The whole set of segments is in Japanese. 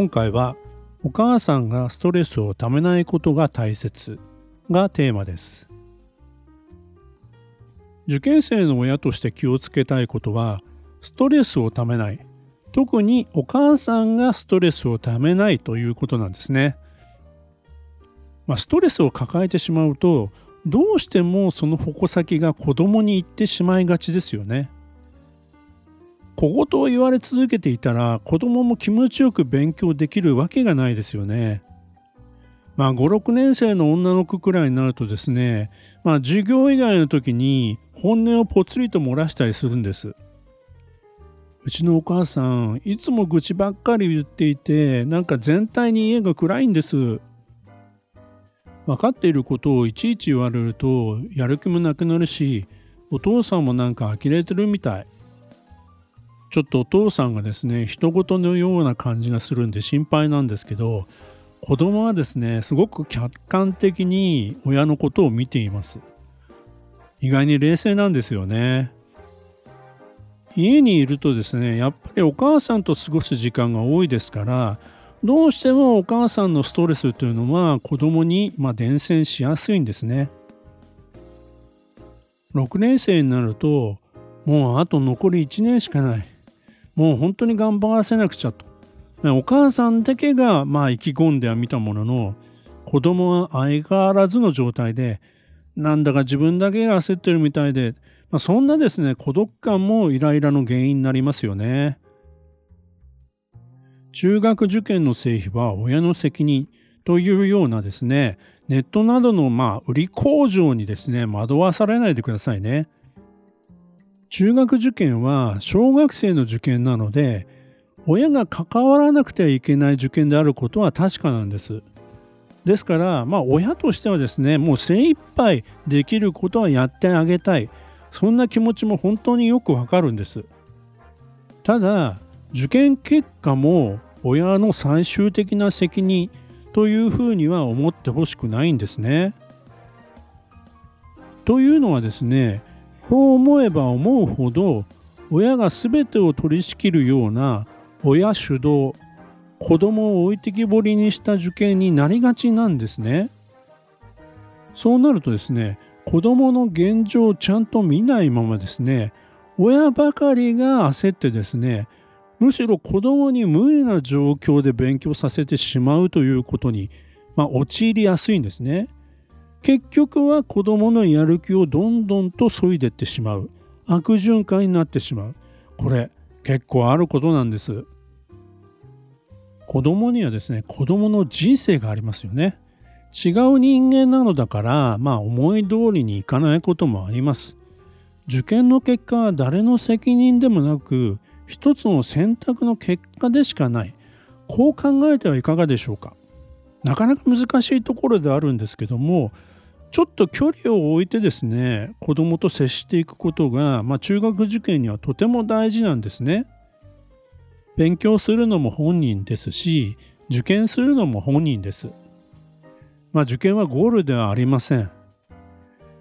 今回はお母さんがストレスをためないことが大切がテーマです。受験生の親として気をつけたいことはストレスをためない。特にお母さんがストレスをためないということなんですね、まあ、ストレスを抱えてしまうとどうしてもその矛先が子供に行ってしまいがちですよね。小言を言われ続けていたら子供も気持ちよく勉強できるわけがないですよね。まあ56年生の女の子くらいになるとですね、まあ授業以外の時に本音をぽつりと漏らしたりするんです。うちのお母さん、いつも愚痴ばっかり言っていて、なんか全体に家が暗いんです。分かっていることをいちいち言われるとやる気もなくなるし、お父さんもなんか呆れてるみたい。ちょっとお父さんがですね人事のような感じがするんで心配なんですけど子供はですねすごく客観的に親のことを見ています。意外に冷静なんですよね。家にいるとですねやっぱりお母さんと過ごす時間が多いですからどうしてもお母さんのストレスというのは子供にま伝染しやすいんですね。6年生になるともうあと残り1年しかない。もう本当に頑張らせなくちゃと。お母さんだけがまあ意気込んではみたものの子供は相変わらずの状態でなんだか自分だけが焦ってるみたいで、まあ、そんなですね孤独感もイライラの原因になりますよね。中学受験の成否は親の責任というようなですねネットなどのまあ売り工場にですね惑わされないでくださいね。中学受験は小学生の受験なので親が関わらなくてはいけない受験であることは確かなんです。ですからまあ親としてはですねもう精一杯できることはやってあげたいそんな気持ちも本当によくわかるんです。ただ受験結果も親の最終的な責任というふうには思ってほしくないんですね。というのはですねそう思えば思うほど親が全てを取り仕切るような親主導子供を置いてきぼりにした受験になりがちなんですね。そうなるとですね子供の現状をちゃんと見ないままですね親ばかりが焦ってですねむしろ子供に無理な状況で勉強させてしまうということに、まあ、陥りやすいんですね。結局は子供のやる気をどんどんと削いでってしまう。悪循環になってしまう。これ結構あることなんです。子供にはですね子供の人生がありますよね。違う人間なのだからまあ思い通りにいかないこともあります。受験の結果は誰の責任でもなく一つの選択の結果でしかない。こう考えてはいかがでしょうか。なかなか難しいところであるんですけどもちょっと距離を置いてですね子供と接していくことが、まあ、中学受験にはとても大事なんですね。勉強するのも本人ですし受験するのも本人です。まあ、受験はゴールではありません。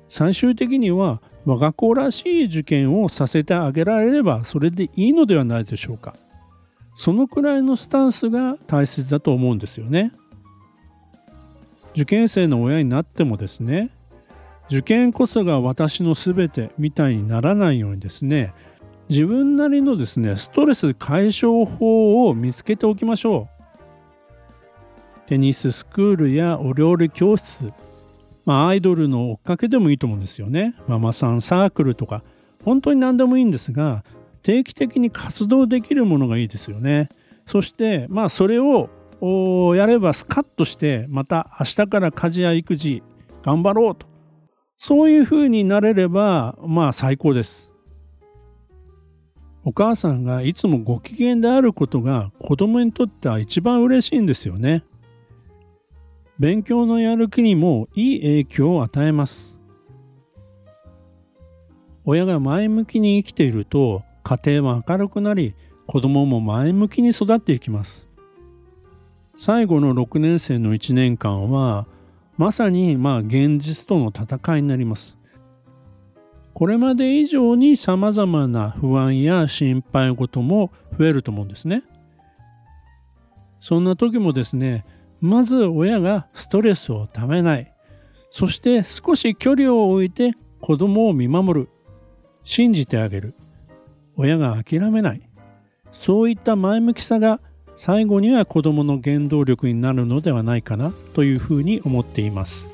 最終的には我が子らしい受験をさせてあげられればそれでいいのではないでしょうか。そのくらいのスタンスが大切だと思うんですよね。受験生の親になってもですね受験こそが私の全てみたいにならないようにですね自分なりのですねストレス解消法を見つけておきましょう。テニススクールやお料理教室まあアイドルの追っかけでもいいと思うんですよね。ママさんサークルとか本当に何でもいいんですが定期的に活動できるものがいいですよね。そしてまあそれをやればスカッとしてまた明日から家事や育児頑張ろうとそういうふうになれればまあ最高です。お母さんがいつもご機嫌であることが子供にとっては一番嬉しいんですよね。勉強のやる気にもいい影響を与えます。親が前向きに生きていると家庭は明るくなり子供も前向きに育っていきます。最後の6年生の1年間はまさにまあ現実との戦いになります。これまで以上に様々な不安や心配事も増えると思うんですね。そんな時もですね、まず親がストレスをためない。そして少し距離を置いて子供を見守る。信じてあげる。親が諦めない。そういった前向きさが最後には子供の原動力になるのではないかなというふうに思っています。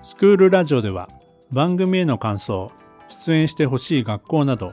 スクールラジオでは番組への感想出演してほしい学校など